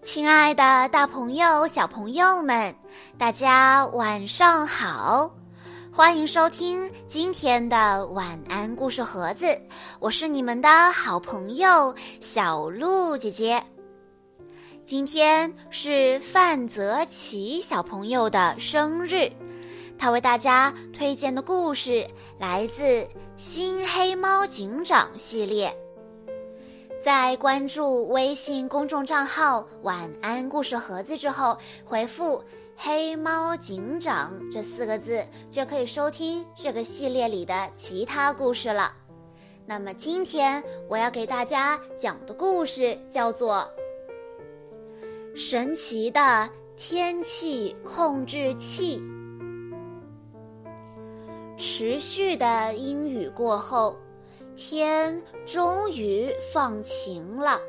亲爱的，大朋友、小朋友们，大家晚上好！欢迎收听今天的晚安故事盒子，我是你们的好朋友小鹿姐姐。今天是范泽奇小朋友的生日，他为大家推荐的故事来自《新黑猫警长》系列。在关注微信公众账号“晚安故事盒子”之后，回复“黑猫警长”这四个字，就可以收听这个系列里的其他故事了。那么今天我要给大家讲的故事叫做《神奇的天气控制器》。持续的阴雨过后。天终于放晴了，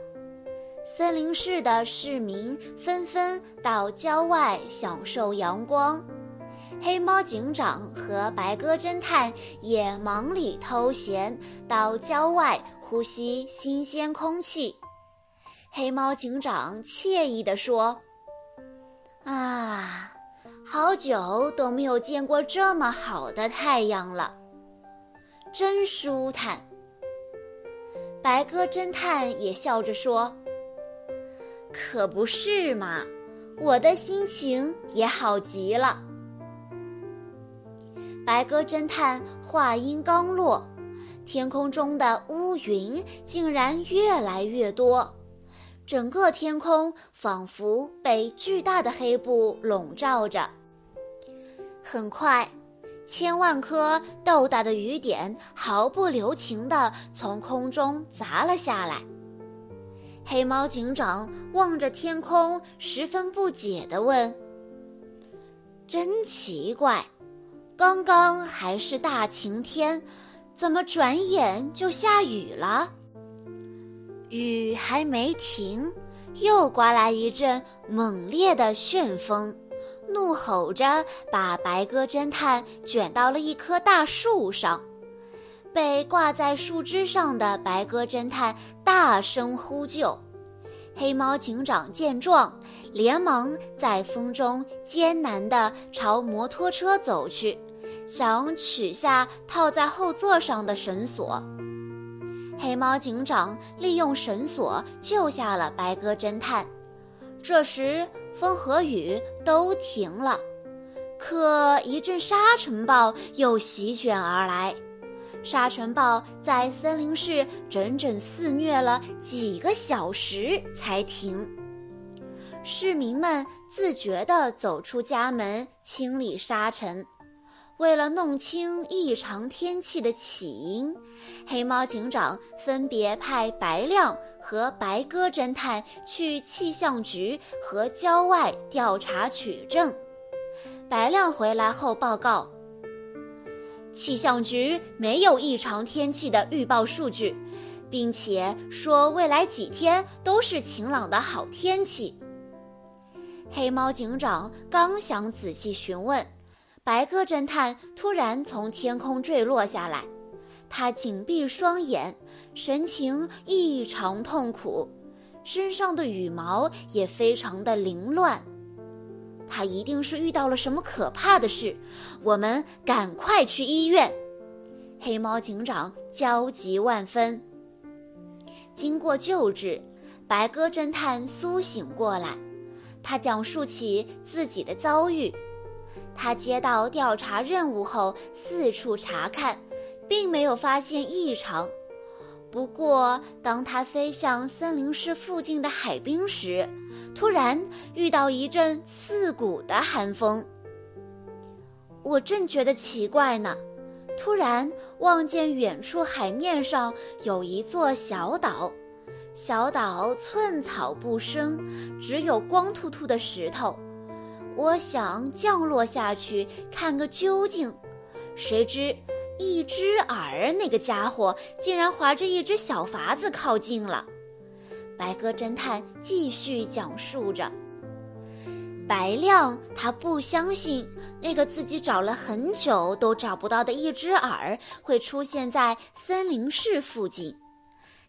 森林市的市民纷纷到郊外享受阳光。黑猫警长和白鸽侦探也忙里偷闲，到郊外呼吸新鲜空气。黑猫警长惬意地说：“啊，好久都没有见过这么好的太阳了，真舒坦。”白鸽侦探也笑着说：“可不是嘛，我的心情也好极了。”白鸽侦探话音刚落，天空中的乌云竟然越来越多，整个天空仿佛被巨大的黑布笼罩着。很快。千万颗豆大的雨点毫不留情地从空中砸了下来。黑猫警长望着天空，十分不解地问：“真奇怪，刚刚还是大晴天，怎么转眼就下雨了？”雨还没停，又刮来一阵猛烈的旋风。怒吼着，把白鸽侦探卷到了一棵大树上。被挂在树枝上的白鸽侦探大声呼救。黑猫警长见状，连忙在风中艰难地朝摩托车走去，想取下套在后座上的绳索。黑猫警长利用绳索救下了白鸽侦探。这时，风和雨都停了，可一阵沙尘暴又席卷而来。沙尘暴在森林市整整肆虐了几个小时才停。市民们自觉地走出家门清理沙尘。为了弄清异常天气的起因，黑猫警长分别派白亮和白鸽侦探去气象局和郊外调查取证。白亮回来后报告，气象局没有异常天气的预报数据，并且说未来几天都是晴朗的好天气。黑猫警长刚想仔细询问。白鸽侦探突然从天空坠落下来，他紧闭双眼，神情异常痛苦，身上的羽毛也非常的凌乱。他一定是遇到了什么可怕的事，我们赶快去医院！黑猫警长焦急万分。经过救治，白鸽侦探苏醒过来，他讲述起自己的遭遇。他接到调查任务后，四处查看，并没有发现异常。不过，当它飞向森林市附近的海滨时，突然遇到一阵刺骨的寒风。我正觉得奇怪呢，突然望见远处海面上有一座小岛，小岛寸草不生，只有光秃秃的石头。我想降落下去看个究竟，谁知一只耳那个家伙竟然划着一只小筏子靠近了。白鸽侦探继续讲述着：白亮他不相信那个自己找了很久都找不到的一只耳会出现在森林市附近，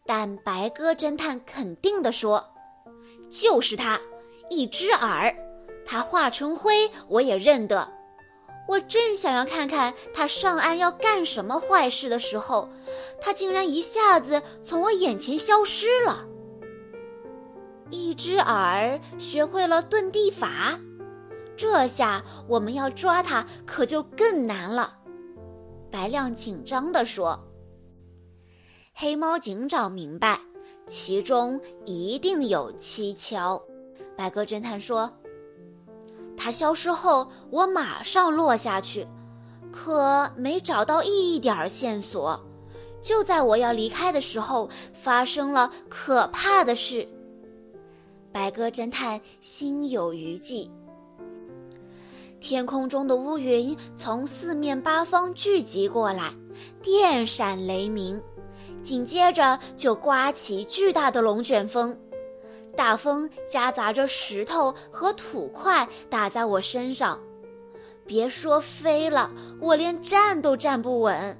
但白鸽侦探肯定地说：“就是他。”一只耳，它化成灰我也认得。我正想要看看他上岸要干什么坏事的时候，他竟然一下子从我眼前消失了。一只耳学会了遁地法，这下我们要抓他可就更难了。白亮紧张地说：“黑猫警长明白，其中一定有蹊跷。”白鸽侦探说：“它消失后，我马上落下去，可没找到一点线索。就在我要离开的时候，发生了可怕的事。”白鸽侦探心有余悸。天空中的乌云从四面八方聚集过来，电闪雷鸣，紧接着就刮起巨大的龙卷风，大风夹杂着石头和土块打在我身上，别说飞了，我连站都站不稳。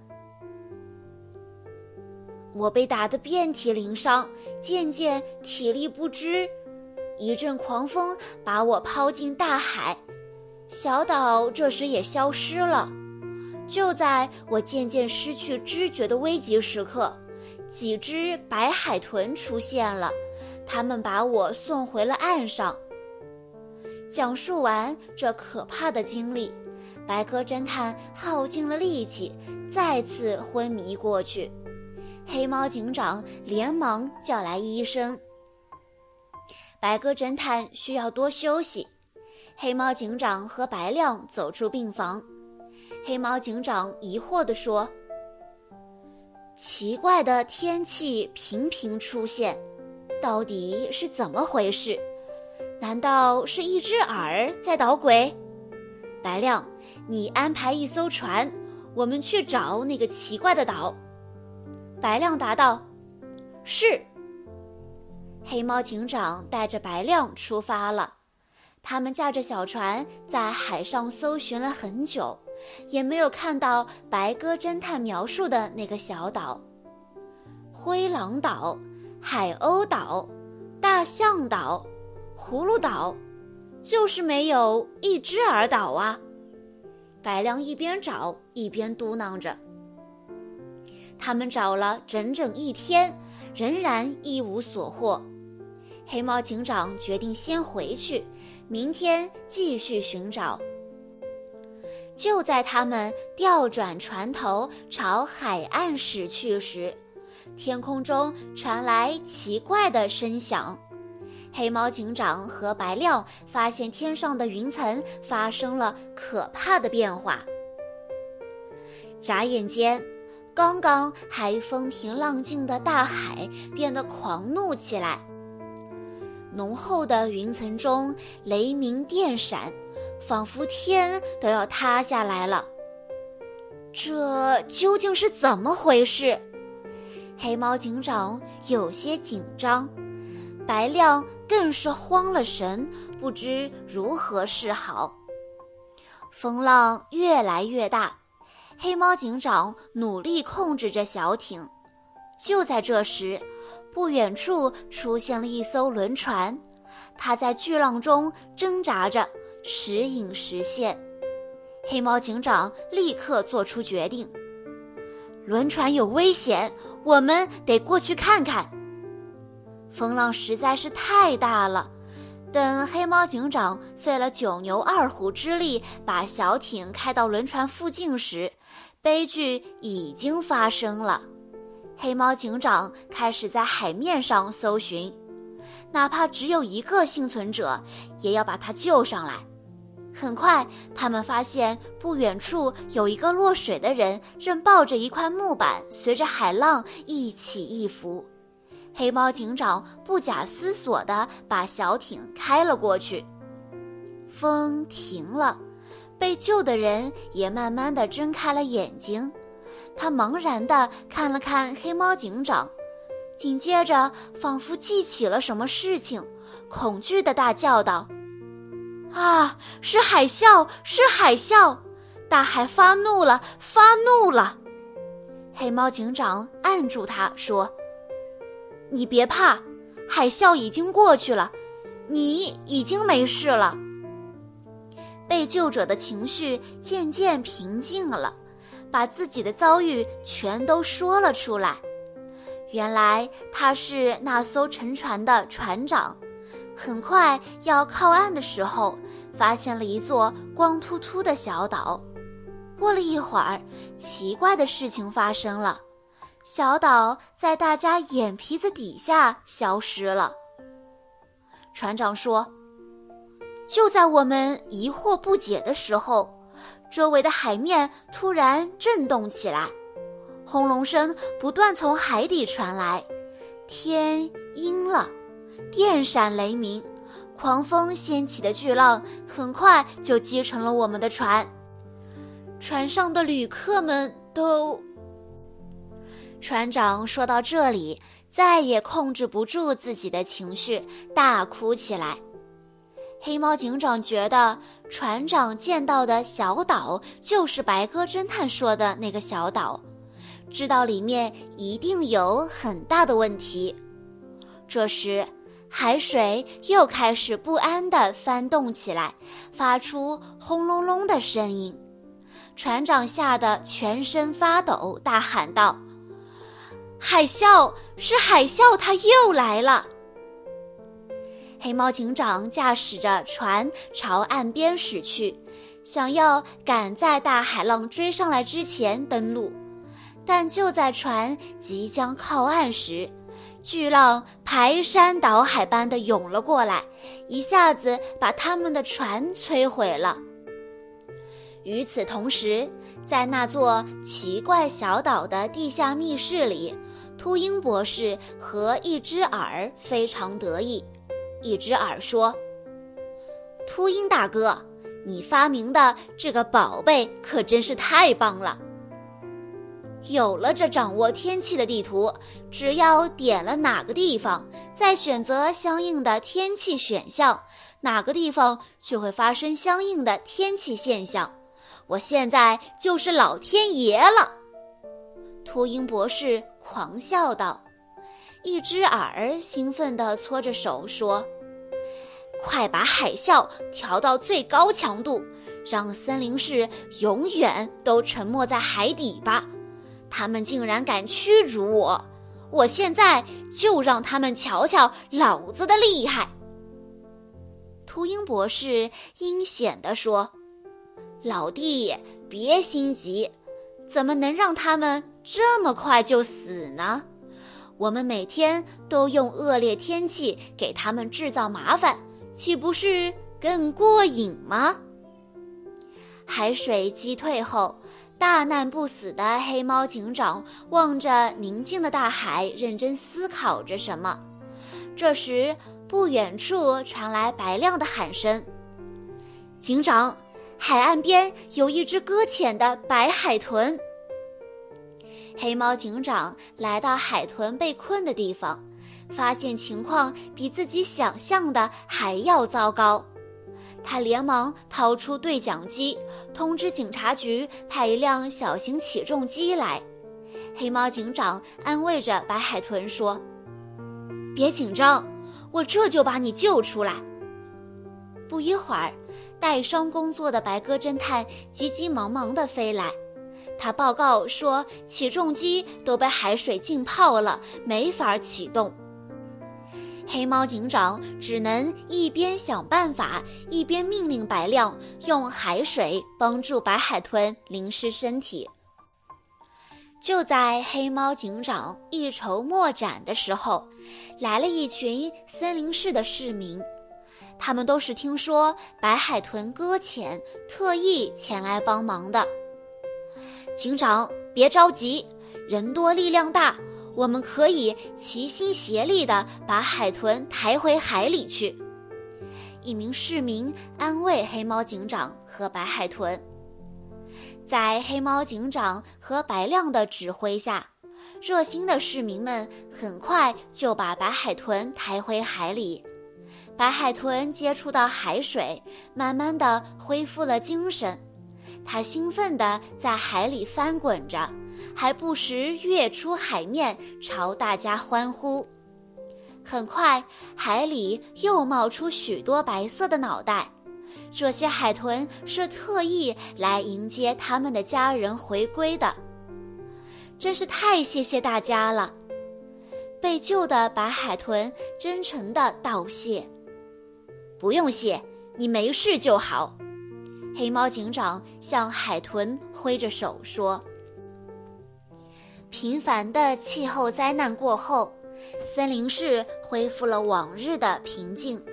我被打得遍体鳞伤，渐渐体力不支。一阵狂风把我抛进大海，小岛这时也消失了。就在我渐渐失去知觉的危急时刻，几只白海豚出现了，他们把我送回了岸上。讲述完这可怕的经历，白鸽侦探耗尽了力气，再次昏迷过去。黑猫警长连忙叫来医生。白鸽侦探需要多休息。黑猫警长和白亮走出病房。黑猫警长疑惑地说：“奇怪的天气频频出现，到底是怎么回事？难道是一只耳在捣鬼？”白亮，你安排一艘船，我们去找那个奇怪的岛。白亮答道：“是。”黑猫警长带着白亮出发了，他们驾着小船在海上搜寻了很久，也没有看到白鸽侦探描述的那个小岛——灰狼岛、海鸥岛、大象岛、葫芦岛，就是没有一只耳岛啊！白亮一边找一边嘟囔着。他们找了整整一天，仍然一无所获。黑猫警长决定先回去，明天继续寻找。就在他们调转船头朝海岸驶去时，天空中传来奇怪的声响。黑猫警长和白亮发现天上的云层发生了可怕的变化。眨眼间，刚刚还风平浪静的大海变得狂怒起来。浓厚的云层中，雷鸣电闪，仿佛天都要塌下来了。这究竟是怎么回事？黑猫警长有些紧张，白亮更是慌了神，不知如何是好。风浪越来越大，黑猫警长努力控制着小艇。就在这时，不远处出现了一艘轮船，它在巨浪中挣扎着，时隐时现。黑猫警长立刻做出决定：轮船有危险，我们得过去看看。风浪实在是太大了，等黑猫警长费了九牛二虎之力把小艇开到轮船附近时，悲剧已经发生了。黑猫警长开始在海面上搜寻，哪怕只有一个幸存者，也要把他救上来。很快，他们发现不远处有一个落水的人，正抱着一块木板，随着海浪一起一伏。黑猫警长不假思索地把小艇开了过去。风停了，被救的人也慢慢地睁开了眼睛。他茫然地看了看黑猫警长，紧接着仿佛记起了什么事情，恐惧地大叫道：“啊，是海啸！是海啸！大海发怒了！发怒了！”黑猫警长按住他说：“你别怕，海啸已经过去了，你已经没事了。”被救者的情绪渐渐平静了，把自己的遭遇全都说了出来。原来他是那艘沉船的船长，很快要靠岸的时候，发现了一座光秃秃的小岛。过了一会儿，奇怪的事情发生了，小岛在大家眼皮子底下消失了。船长说。就在我们疑惑不解的时候，周围的海面突然震动起来，轰隆声不断从海底传来，天阴了，电闪雷鸣，狂风掀起的巨浪很快就击沉了我们的船，船上的旅客们都……船长说到这里，再也控制不住自己的情绪，大哭起来。黑猫警长觉得船长见到的小岛就是白鸽侦探说的那个小岛，知道里面一定有很大的问题。这时，海水又开始不安地翻动起来，发出轰隆隆的声音。船长吓得全身发抖，大喊道：“海啸！是海啸！它又来了！”黑猫警长驾驶着船朝岸边驶去，想要赶在大海浪追上来之前登陆。但就在船即将靠岸时，巨浪排山倒海般的涌了过来，一下子把他们的船摧毁了。与此同时，在那座奇怪小岛的地下密室里，秃鹰博士和一只耳非常得意。一只耳说：“秃鹰大哥，你发明的这个宝贝可真是太棒了！有了这掌握天气的地图，只要点了哪个地方，再选择相应的天气选项，哪个地方就会发生相应的天气现象。我现在就是老天爷了！”秃鹰博士狂笑道。一只耳兴奋地搓着手说：“快把海啸调到最高强度，让森林市永远都沉没在海底吧！他们竟然敢驱逐我，我现在就让他们瞧瞧老子的厉害！”秃鹰博士阴险地说：“老弟，别心急，怎么能让他们这么快就死呢？”我们每天都用恶劣天气给他们制造麻烦，岂不是更过瘾吗？海水击退后，大难不死的黑猫警长望着宁静的大海，认真思考着什么。这时，不远处传来白亮的喊声：“警长，海岸边有一只搁浅的白海豚。”黑猫警长来到海豚被困的地方，发现情况比自己想象的还要糟糕。他连忙掏出对讲机，通知警察局派一辆小型起重机来。黑猫警长安慰着白海豚说：“别紧张，我这就把你救出来。”不一会儿，带伤工作的白鸽侦探急急忙忙地飞来。他报告说，起重机都被海水浸泡了，没法启动。黑猫警长只能一边想办法，一边命令白亮用海水帮助白海豚淋湿身体。就在黑猫警长一筹莫展的时候，来了一群森林市的市民，他们都是听说白海豚搁浅，特意前来帮忙的。警长，别着急，人多力量大，我们可以齐心协力地把海豚抬回海里去。一名市民安慰黑猫警长和白海豚。在黑猫警长和白亮的指挥下，热心的市民们很快就把白海豚抬回海里。白海豚接触到海水，慢慢地恢复了精神。它兴奋地在海里翻滚着，还不时跃出海面，朝大家欢呼。很快，海里又冒出许多白色的脑袋。这些海豚是特意来迎接他们的家人回归的。真是太谢谢大家了！被救的白海豚真诚地道谢。不用谢，你没事就好。黑猫警长向海豚挥着手说：“频繁的气候灾难过后，森林市恢复了往日的平静，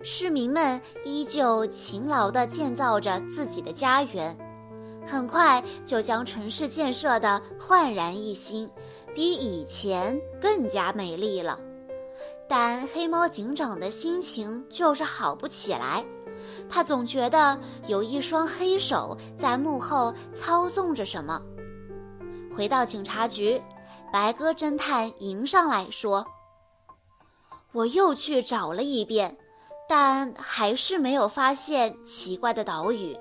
市民们依旧勤劳地建造着自己的家园。”很快就将城市建设的焕然一新，比以前更加美丽了。但黑猫警长的心情就是好不起来，他总觉得有一双黑手在幕后操纵着什么。回到警察局，白鸽侦探迎上来说：“我又去找了一遍，但还是没有发现奇怪的岛屿。”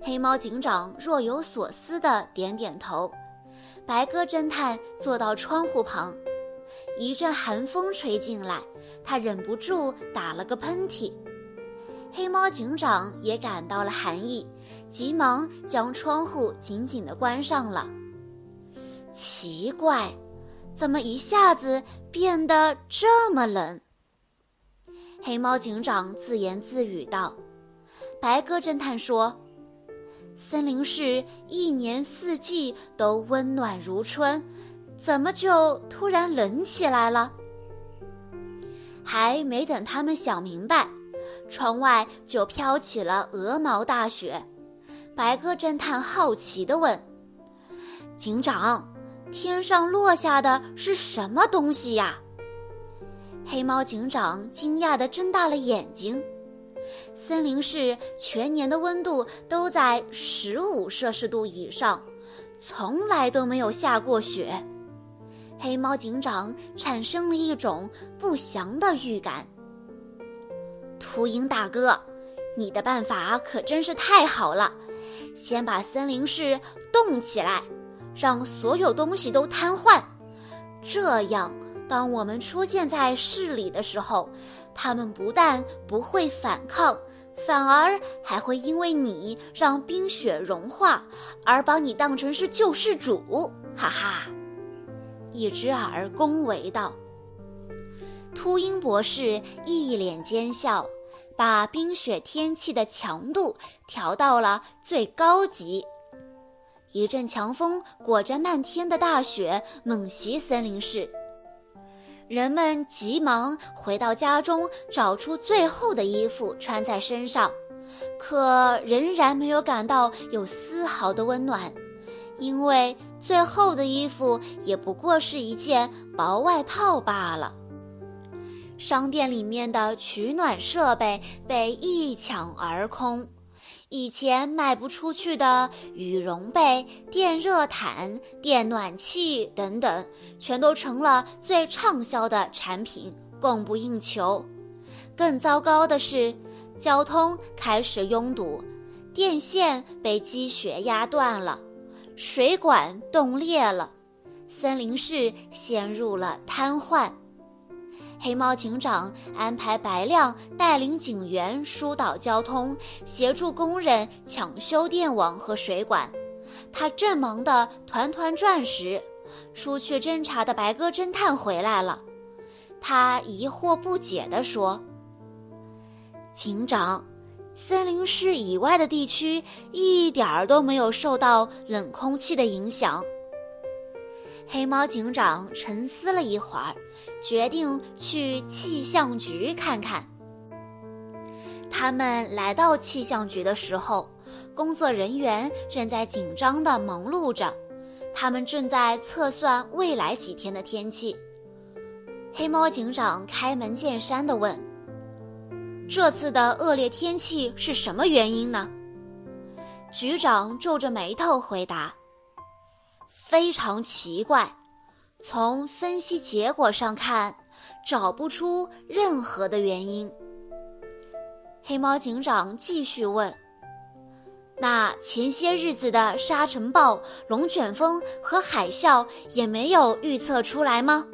黑猫警长若有所思地点点头，白鸽侦探坐到窗户旁，一阵寒风吹进来，他忍不住打了个喷嚏。黑猫警长也感到了寒意，急忙将窗户紧紧地关上了。奇怪，怎么一下子变得这么冷？黑猫警长自言自语道。白鸽侦探说。森林是一年四季都温暖如春，怎么就突然冷起来了？还没等他们想明白，窗外就飘起了鹅毛大雪。白鸽侦探好奇地问：“警长，天上落下的是什么东西呀？”黑猫警长惊讶地睁大了眼睛。森林市全年的温度都在十五摄氏度以上，从来都没有下过雪。黑猫警长产生了一种不祥的预感。秃鹰大哥，你的办法可真是太好了！先把森林市冻起来，让所有东西都瘫痪，这样，当我们出现在市里的时候。他们不但不会反抗，反而还会因为你让冰雪融化而把你当成是救世主，哈哈！一只耳恭维道。秃鹰博士一脸奸笑，把冰雪天气的强度调到了最高级。一阵强风裹着漫天的大雪，猛袭森林市。人们急忙回到家中，找出最厚的衣服穿在身上，可仍然没有感到有丝毫的温暖，因为最厚的衣服也不过是一件薄外套罢了。商店里面的取暖设备被一抢而空。以前卖不出去的羽绒被、电热毯、电暖器等等，全都成了最畅销的产品，供不应求。更糟糕的是，交通开始拥堵，电线被积雪压断了，水管冻裂了，森林市陷入了瘫痪。黑猫警长安排白亮带领警员疏导交通，协助工人抢修电网和水管。他正忙得团团转时，出去侦查的白鸽侦探回来了。他疑惑不解地说：“警长，森林市以外的地区一点儿都没有受到冷空气的影响。”黑猫警长沉思了一会儿，决定去气象局看看。他们来到气象局的时候，工作人员正在紧张地忙碌着，他们正在测算未来几天的天气。黑猫警长开门见山地问：“这次的恶劣天气是什么原因呢？”局长皱着眉头回答。非常奇怪，从分析结果上看，找不出任何的原因。黑猫警长继续问：“那前些日子的沙尘暴、龙卷风和海啸也没有预测出来吗？”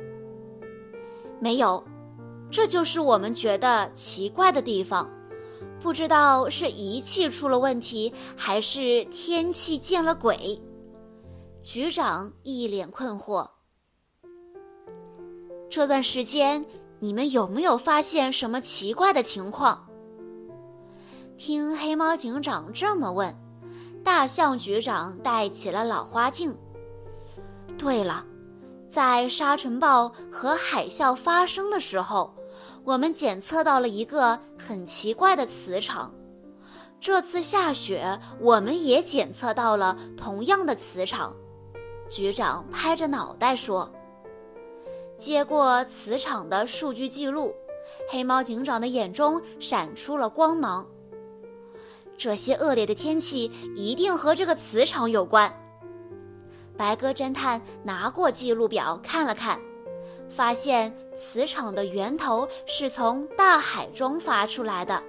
没有，这就是我们觉得奇怪的地方。不知道是仪器出了问题，还是天气见了鬼。局长一脸困惑。这段时间，你们有没有发现什么奇怪的情况？听黑猫警长这么问，大象局长戴起了老花镜。对了，在沙尘暴和海啸发生的时候。我们检测到了一个很奇怪的磁场。这次下雪，我们也检测到了同样的磁场。局长拍着脑袋说：“接过磁场的数据记录，黑猫警长的眼中闪出了光芒。这些恶劣的天气一定和这个磁场有关。”白鸽侦探拿过记录表看了看。发现磁场的源头是从大海中发出来的，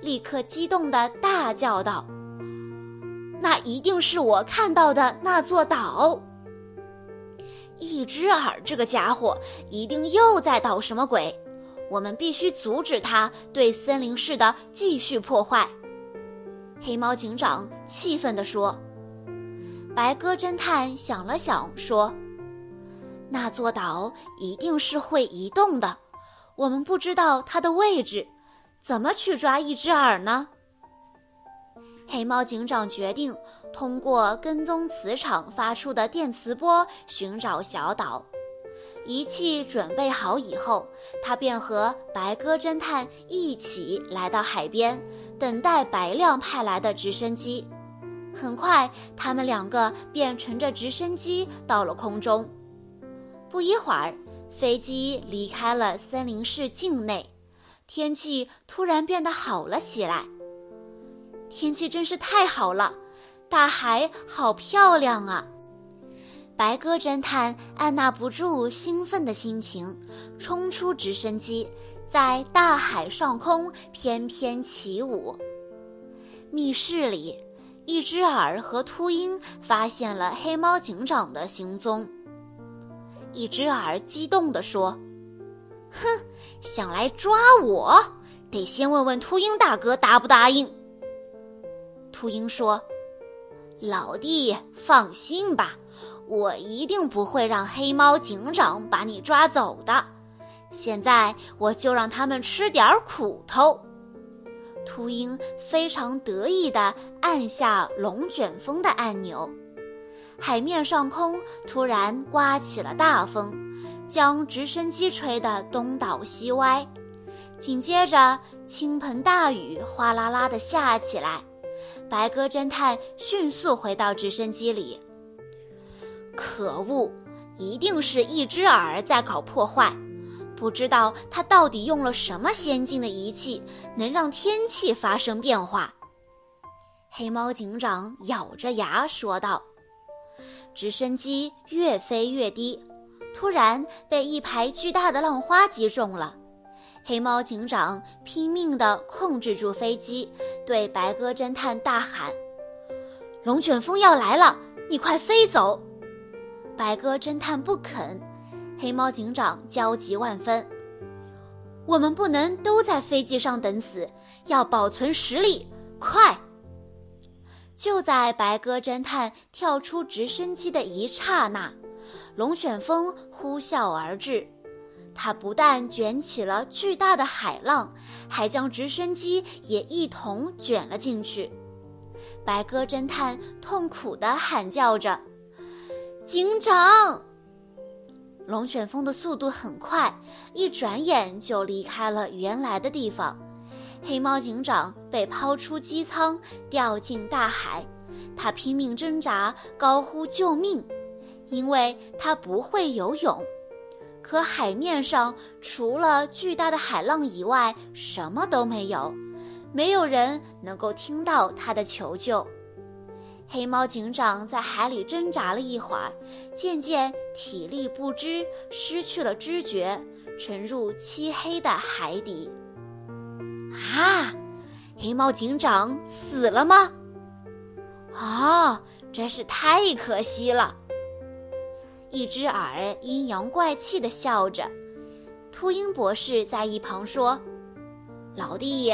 立刻激动地大叫道：“那一定是我看到的那座岛！一只耳这个家伙一定又在捣什么鬼，我们必须阻止他对森林市的继续破坏。”黑猫警长气愤地说。白鸽侦探想了想说。那座岛一定是会移动的，我们不知道它的位置，怎么去抓一只耳呢？黑猫警长决定通过跟踪磁场发出的电磁波寻找小岛。仪器准备好以后，他便和白鸽侦探一起来到海边，等待白亮派来的直升机。很快，他们两个便乘着直升机到了空中。不一会儿，飞机离开了森林市境内，天气突然变得好了起来。天气真是太好了，大海好漂亮啊！白鸽侦探按捺不住兴奋的心情，冲出直升机，在大海上空翩翩起舞。密室里，一只耳和秃鹰发现了黑猫警长的行踪。一只耳激动地说：“哼，想来抓我，得先问问秃鹰大哥答不答应。”秃鹰说：“老弟，放心吧，我一定不会让黑猫警长把你抓走的。现在我就让他们吃点苦头。”秃鹰非常得意地按下龙卷风的按钮。海面上空突然刮起了大风，将直升机吹得东倒西歪。紧接着，倾盆大雨哗啦啦地下起来。白鸽侦探迅速回到直升机里。可恶，一定是一只耳在搞破坏。不知道他到底用了什么先进的仪器，能让天气发生变化。黑猫警长咬着牙说道。直升机越飞越低，突然被一排巨大的浪花击中了。黑猫警长拼命地控制住飞机，对白鸽侦探大喊：“龙卷风要来了，你快飞走！”白鸽侦探不肯，黑猫警长焦急万分：“我们不能都在飞机上等死，要保存实力，快！”就在白鸽侦探跳出直升机的一刹那，龙卷风呼啸而至。它不但卷起了巨大的海浪，还将直升机也一同卷了进去。白鸽侦探痛苦地喊叫着：“警长！”龙卷风的速度很快，一转眼就离开了原来的地方。黑猫警长被抛出机舱，掉进大海。他拼命挣扎，高呼救命，因为他不会游泳。可海面上除了巨大的海浪以外，什么都没有，没有人能够听到他的求救。黑猫警长在海里挣扎了一会儿，渐渐体力不支，失去了知觉，沉入漆黑的海底。啊，黑猫警长死了吗？啊，真是太可惜了。一只耳阴阳怪气地笑着，秃鹰博士在一旁说：“老弟，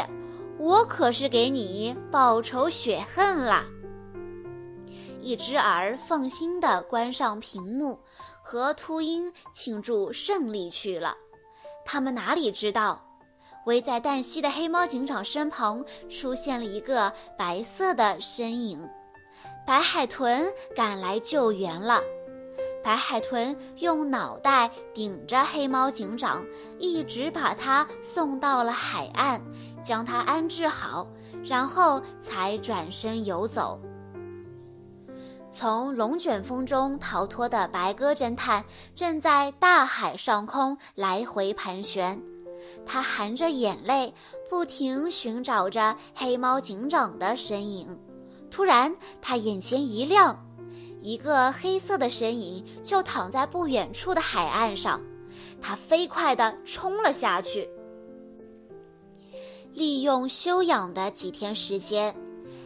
我可是给你报仇雪恨啦。”一只耳放心地关上屏幕，和秃鹰庆祝胜利去了。他们哪里知道，围在黛西的黑猫警长身旁出现了一个白色的身影。白海豚赶来救援了。白海豚用脑袋顶着黑猫警长，一直把他送到了海岸，将他安置好，然后才转身游走。从龙卷风中逃脱的白鸽侦探正在大海上空来回盘旋，他含着眼泪，不停寻找着黑猫警长的身影。突然，他眼前一亮，一个黑色的身影就躺在不远处的海岸上。他飞快地冲了下去，利用休养的几天时间，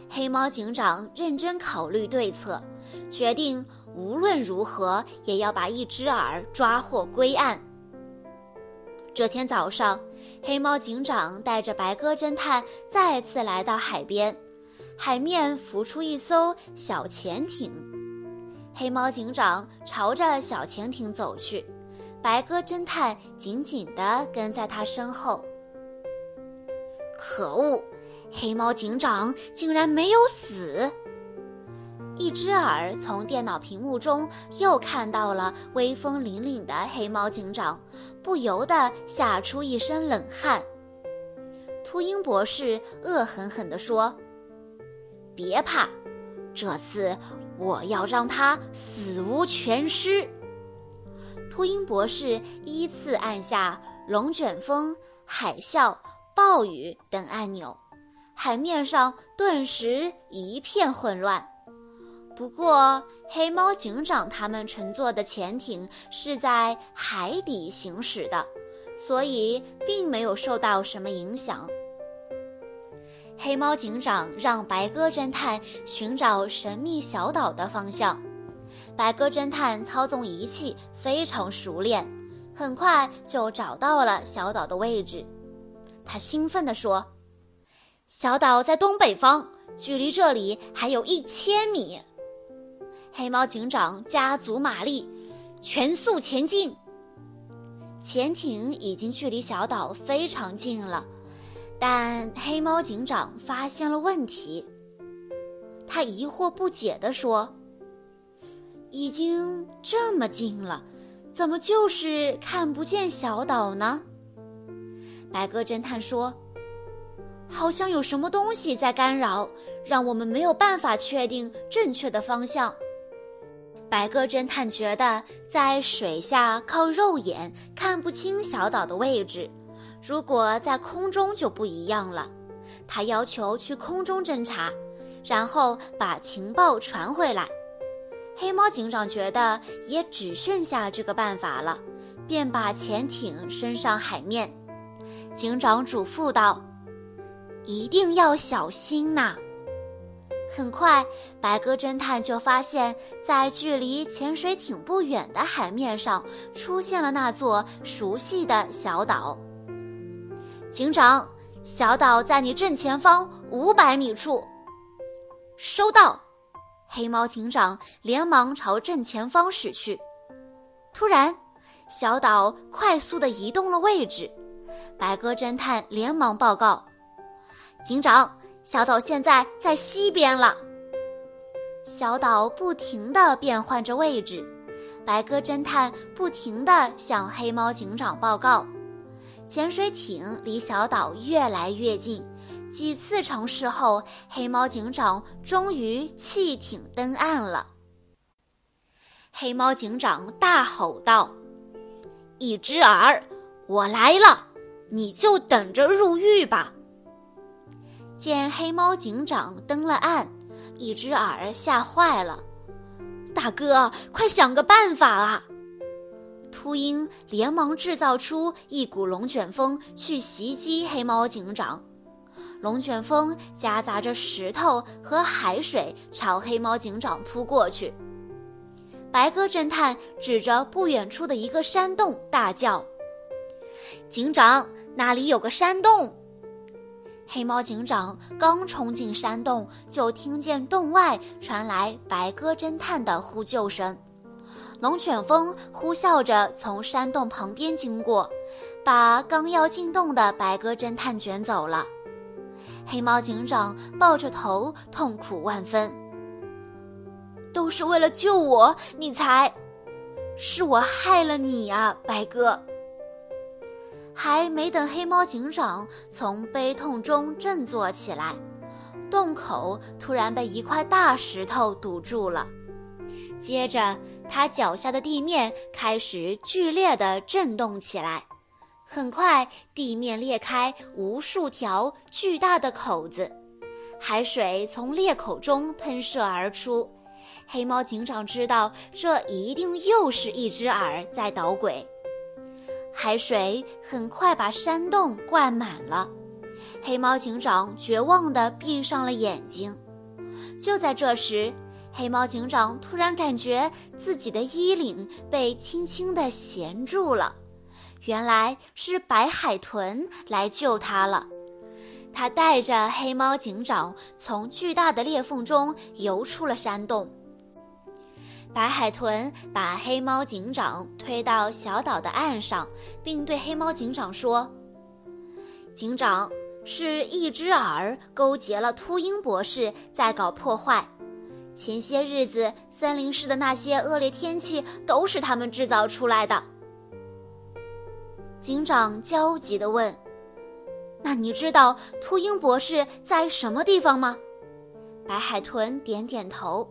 黑猫警长认真考虑对策。决定无论如何也要把一只耳抓获归案。这天早上，黑猫警长带着白鸽侦探再次来到海边，海面浮出一艘小潜艇。黑猫警长朝着小潜艇走去，白鸽侦探紧紧地跟在他身后。可恶，黑猫警长竟然没有死！一只耳从电脑屏幕中又看到了威风凛凛的黑猫警长，不由得吓出一身冷汗。秃鹰博士恶狠狠地说：“别怕，这次我要让他死无全尸。”秃鹰博士依次按下龙卷风、海啸、暴雨等按钮，海面上顿时一片混乱。不过，黑猫警长他们乘坐的潜艇是在海底行驶的，所以并没有受到什么影响。黑猫警长让白鸽侦探寻找神秘小岛的方向，白鸽侦探操纵仪器非常熟练，很快就找到了小岛的位置。他兴奋地说：“小岛在东北方，距离这里还有一千米。”黑猫警长加足马力，全速前进。潜艇已经距离小岛非常近了，但黑猫警长发现了问题。他疑惑不解地说：“已经这么近了，怎么就是看不见小岛呢？”白鸽侦探说：“好像有什么东西在干扰，让我们没有办法确定正确的方向。”白鸽侦探觉得在水下靠肉眼看不清小岛的位置，如果在空中就不一样了。他要求去空中侦查，然后把情报传回来。黑猫警长觉得也只剩下这个办法了，便把潜艇升上海面。警长嘱咐道：“一定要小心呐。”很快，白鸽侦探就发现，在距离潜水艇不远的海面上，出现了那座熟悉的小岛。警长，小岛在你正前方五百米处。收到。黑猫警长连忙朝正前方驶去。突然，小岛快速地移动了位置。白鸽侦探连忙报告：“警长。”小岛现在在西边了。小岛不停地变换着位置，白鸽侦探不停地向黑猫警长报告。潜水艇离小岛越来越近，几次尝试后，黑猫警长终于弃艇登岸了。黑猫警长大吼道：“一只耳，我来了，你就等着入狱吧！”见黑猫警长登了岸，一只耳吓坏了。大哥，快想个办法啊！秃鹰连忙制造出一股龙卷风去袭击黑猫警长。龙卷风夹杂着石头和海水朝黑猫警长扑过去。白鸽侦探指着不远处的一个山洞大叫：“警长，那里有个山洞。黑猫警长刚冲进山洞，就听见洞外传来白鸽侦探的呼救声。龙卷风呼啸着从山洞旁边经过，把刚要进洞的白鸽侦探卷走了。黑猫警长抱着头，痛苦万分。都是为了救我，你才，是我害了你呀，白鸽。还没等黑猫警长从悲痛中振作起来，洞口突然被一块大石头堵住了。接着，他脚下的地面开始剧烈地震动起来。很快，地面裂开无数条巨大的口子，海水从裂口中喷射而出。黑猫警长知道，这一定又是一只耳在捣鬼。海水很快把山洞灌满了，黑猫警长绝望地闭上了眼睛。就在这时，黑猫警长突然感觉自己的衣领被轻轻地衔住了，原来是白海豚来救他了。他带着黑猫警长从巨大的裂缝中游出了山洞。白海豚把黑猫警长推到小岛的岸上，并对黑猫警长说：“警长，是一只耳勾结了秃鹰博士，在搞破坏。前些日子森林市的那些恶劣天气，都是他们制造出来的。”警长焦急地问：“那你知道秃鹰博士在什么地方吗？”白海豚点点头。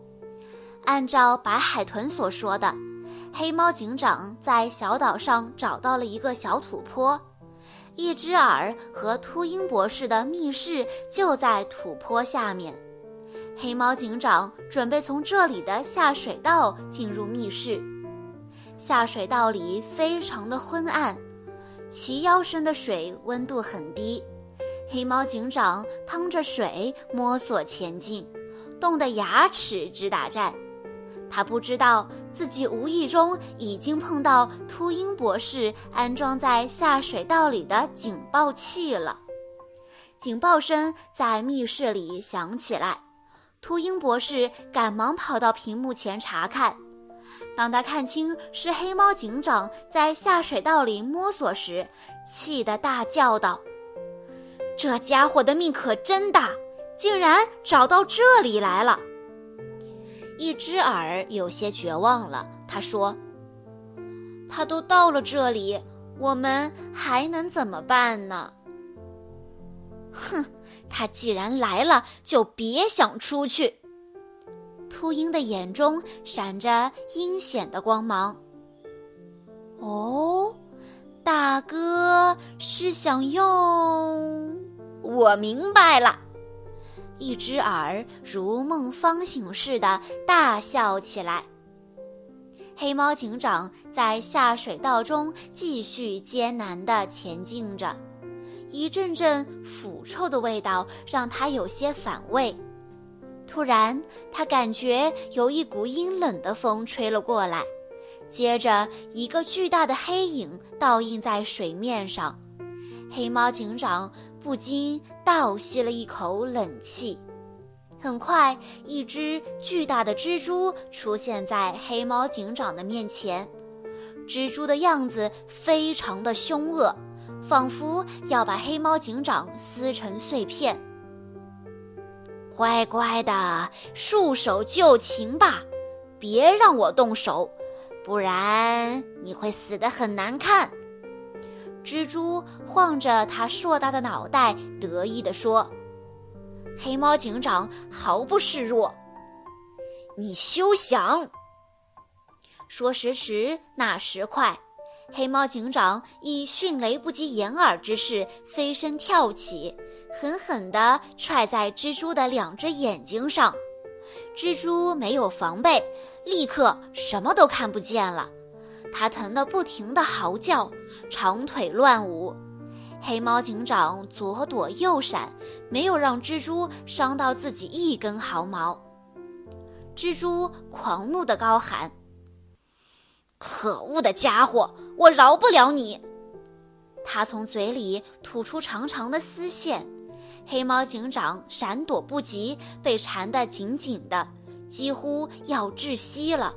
按照白海豚所说的，黑猫警长在小岛上找到了一个小土坡，一只耳和秃鹰博士的密室就在土坡下面。黑猫警长准备从这里的下水道进入密室。下水道里非常的昏暗，齐腰深的水温度很低。黑猫警长趟着水摸索前进，冻得牙齿直打颤。他不知道自己无意中已经碰到秃鹰博士安装在下水道里的警报器了。警报声在密室里响起来，秃鹰博士赶忙跑到屏幕前查看。当他看清是黑猫警长在下水道里摸索时，气得大叫道：“这家伙的命可真大，竟然找到这里来了！”一只耳有些绝望了，他说：“他都到了这里，我们还能怎么办呢？”哼，他既然来了，就别想出去。秃鹰的眼中闪着阴险的光芒。哦，大哥是想用……我明白了。一只耳如梦方醒似的大笑起来。黑猫警长在下水道中继续艰难地前进着，一阵阵腐臭的味道让他有些反胃。突然，他感觉有一股阴冷的风吹了过来，接着一个巨大的黑影倒映在水面上。黑猫警长。不禁倒吸了一口冷气。很快，一只巨大的蜘蛛出现在黑猫警长的面前。蜘蛛的样子非常的凶恶，仿佛要把黑猫警长撕成碎片。乖乖的，束手就擒吧，别让我动手，不然你会死得很难看。蜘蛛晃着它硕大的脑袋，得意地说：“黑猫警长毫不示弱，你休想！”说时迟，那时快，黑猫警长以迅雷不及掩耳之势飞身跳起，狠狠地踹在蜘蛛的两只眼睛上。蜘蛛没有防备，立刻什么都看不见了。它疼得不停地嚎叫，长腿乱舞。黑猫警长左躲右闪，没有让蜘蛛伤到自己一根毫毛。蜘蛛狂怒地高喊：“可恶的家伙，我饶不了你！”他从嘴里吐出长长的丝线，黑猫警长闪躲不及，被缠得紧紧的，几乎要窒息了。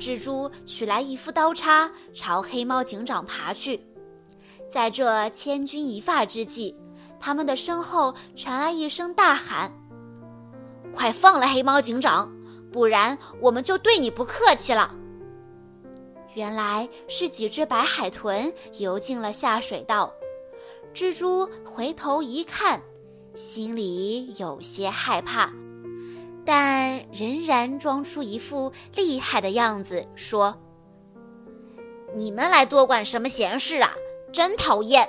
蜘蛛取来一副刀叉，朝黑猫警长爬去。在这千钧一发之际，他们的身后传来一声大喊：“快放了黑猫警长，不然我们就对你不客气了！”原来是几只白海豚游进了下水道。蜘蛛回头一看，心里有些害怕，但仍然装出一副厉害的样子，说：“你们来多管什么闲事啊？真讨厌！”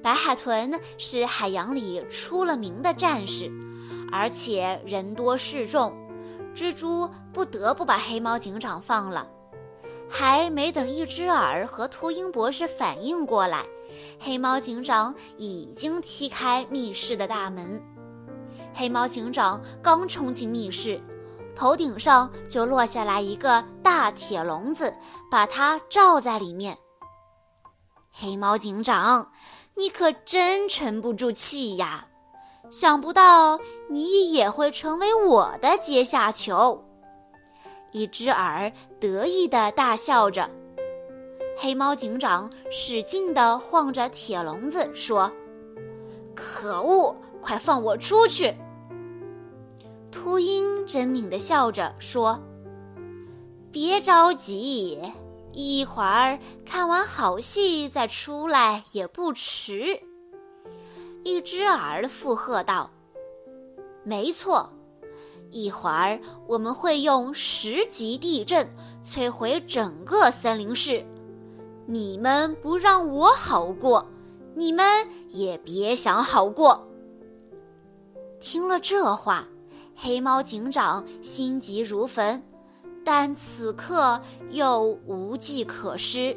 白海豚是海洋里出了名的战士，而且人多势众。蜘蛛不得不把黑猫警长放了，还没等一只耳和秃鹰博士反应过来，黑猫警长已经踢开密室的大门。黑猫警长刚冲进密室，头顶上就落下来一个大铁笼子，把它罩在里面。黑猫警长，你可真沉不住气呀！想不到你也会成为我的阶下囚。一只耳得意地大笑着，黑猫警长使劲地晃着铁笼子说：“可恶，快放我出去！”秃鹰狰狞地笑着说：“别着急，一会儿看完好戏再出来也不迟。”一只耳附和道：“没错，一会儿我们会用十级地震摧毁整个森林市。你们不让我好过，你们也别想好过。”听了这话，黑猫警长心急如焚，但此刻又无计可施。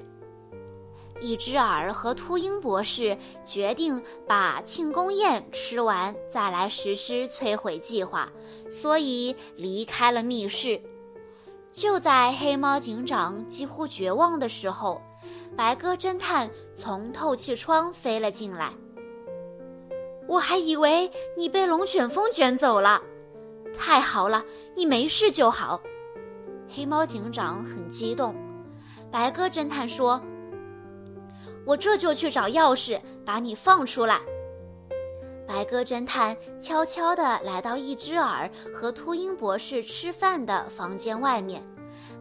一只耳和秃鹰博士决定把庆功宴吃完，再来实施摧毁计划，所以离开了密室。就在黑猫警长几乎绝望的时候，白鸽侦探从透气窗飞了进来。我还以为你被龙卷风卷走了，太好了，你没事就好。黑猫警长很激动。白鸽侦探说。我这就去找钥匙，把你放出来。白鸽侦探悄悄地来到一只耳和秃鹰博士吃饭的房间外面，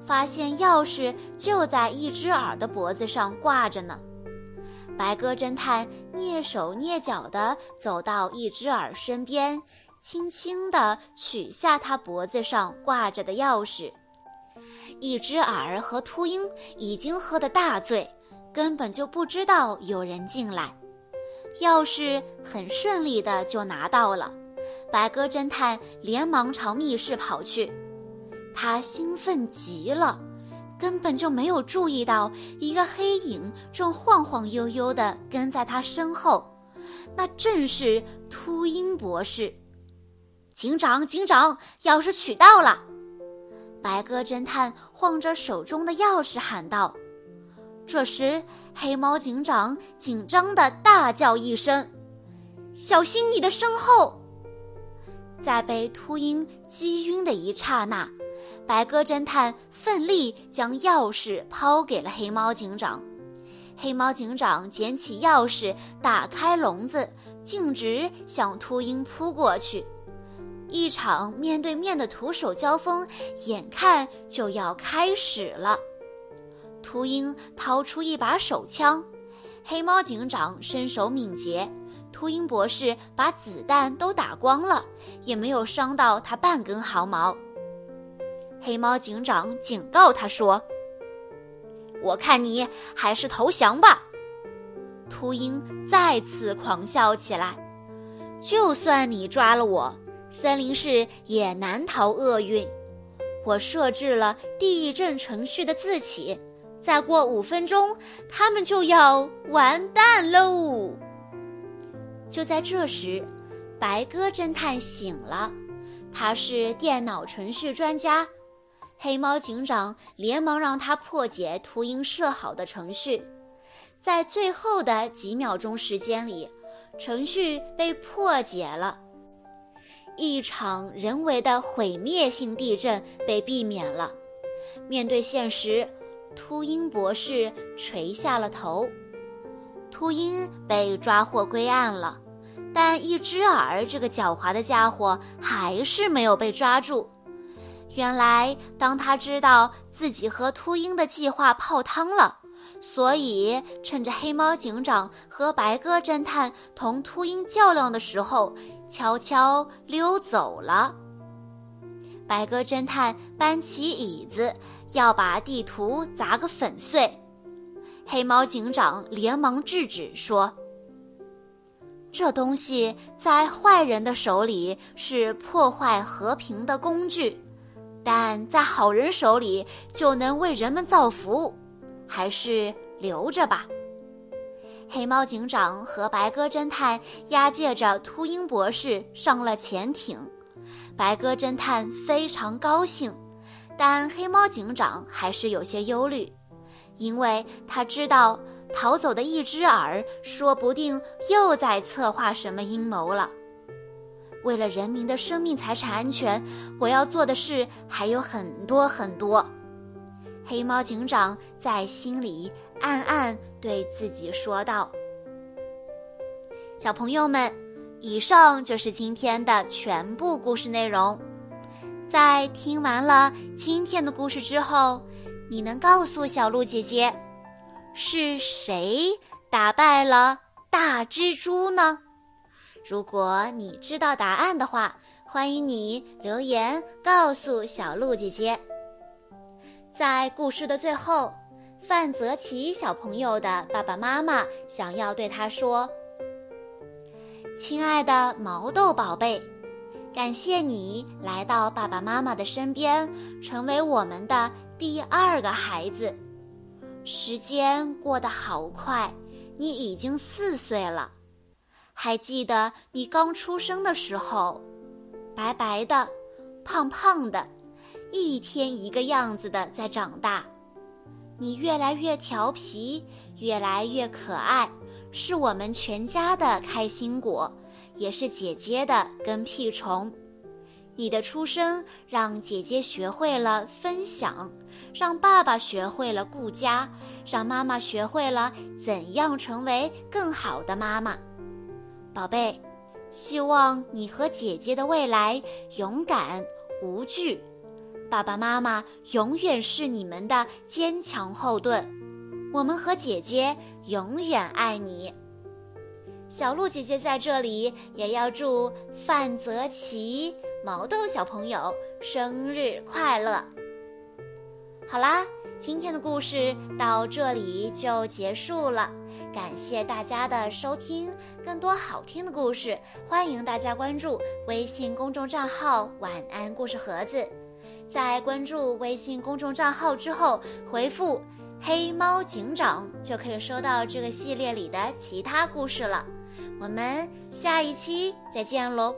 发现钥匙就在一只耳的脖子上挂着呢。白鸽侦探蹑手蹑脚地走到一只耳身边，轻轻地取下他脖子上挂着的钥匙。一只耳和秃鹰已经喝得大醉。根本就不知道有人进来，钥匙很顺利的就拿到了。白鸽侦探连忙朝密室跑去，他兴奋极了，根本就没有注意到一个黑影正晃晃悠悠地跟在他身后，那正是秃鹰博士。警长，警长，钥匙取到了！白鸽侦探晃着手中的钥匙喊道。这时，黑猫警长紧张的大叫一声：“小心你的身后！”在被秃鹰击晕的一刹那，白鸽侦探奋力将钥匙抛给了黑猫警长。黑猫警长捡起钥匙，打开笼子，径直向秃鹰扑过去。一场面对面的徒手交锋，眼看就要开始了。秃鹰掏出一把手枪，黑猫警长身手敏捷，秃鹰博士把子弹都打光了，也没有伤到他半根毫毛。黑猫警长警告他说：“我看你还是投降吧。”秃鹰再次狂笑起来：“就算你抓了我，森林市也难逃厄运。我设置了地震程序的自启。”再过五分钟，他们就要完蛋喽！就在这时，白鸽侦探醒了，他是电脑程序专家。黑猫警长连忙让他破解秃鹰设好的程序。在最后的几秒钟时间里，程序被破解了，一场人为的毁灭性地震被避免了。面对现实，秃鹰博士垂下了头。秃鹰被抓获归案了，但一只耳这个狡猾的家伙还是没有被抓住。原来，当他知道自己和秃鹰的计划泡汤了，所以趁着黑猫警长和白鸽侦探同秃鹰较量的时候，悄悄溜走了。白鸽侦探搬起椅子，要把地图砸个粉碎。黑猫警长连忙制止说：“这东西在坏人的手里是破坏和平的工具。”但在好人手里就能为人们造福，还是留着吧。黑猫警长和白鸽侦探押解着秃鹰博士上了潜艇，白鸽侦探非常高兴，但黑猫警长还是有些忧虑，因为他知道逃走的一只耳说不定又在策划什么阴谋了。为了人民的生命财产安全，我要做的事还有很多很多。黑猫警长在心里暗暗对自己说道：“小朋友们，以上就是今天的全部故事内容。在听完了今天的故事之后，你能告诉小鹿姐姐，是谁打败了大蜘蛛呢？”如果你知道答案的话，欢迎你留言告诉小鹿姐姐。在故事的最后，范泽奇小朋友的爸爸妈妈想要对他说：“亲爱的毛豆宝贝，感谢你来到爸爸妈妈的身边，成为我们的第二个孩子。时间过得好快，你已经四岁了。”还记得你刚出生的时候，白白的，胖胖的，一天一个样子的在长大。你越来越调皮，越来越可爱，是我们全家的开心果，也是姐姐的跟屁虫。你的出生让姐姐学会了分享，让爸爸学会了顾家，让妈妈学会了怎样成为更好的妈妈。宝贝，希望你和姐姐的未来勇敢无惧，爸爸妈妈永远是你们的坚强后盾。我们和姐姐永远爱你。小鹿姐姐在这里也要祝范泽奇毛豆小朋友生日快乐。好啦。今天的故事到这里就结束了，感谢大家的收听。更多好听的故事，欢迎大家关注微信公众账号“晚安故事盒子”。在关注微信公众账号之后，回复“黑猫警长”就可以收到这个系列里的其他故事了。我们下一期再见喽！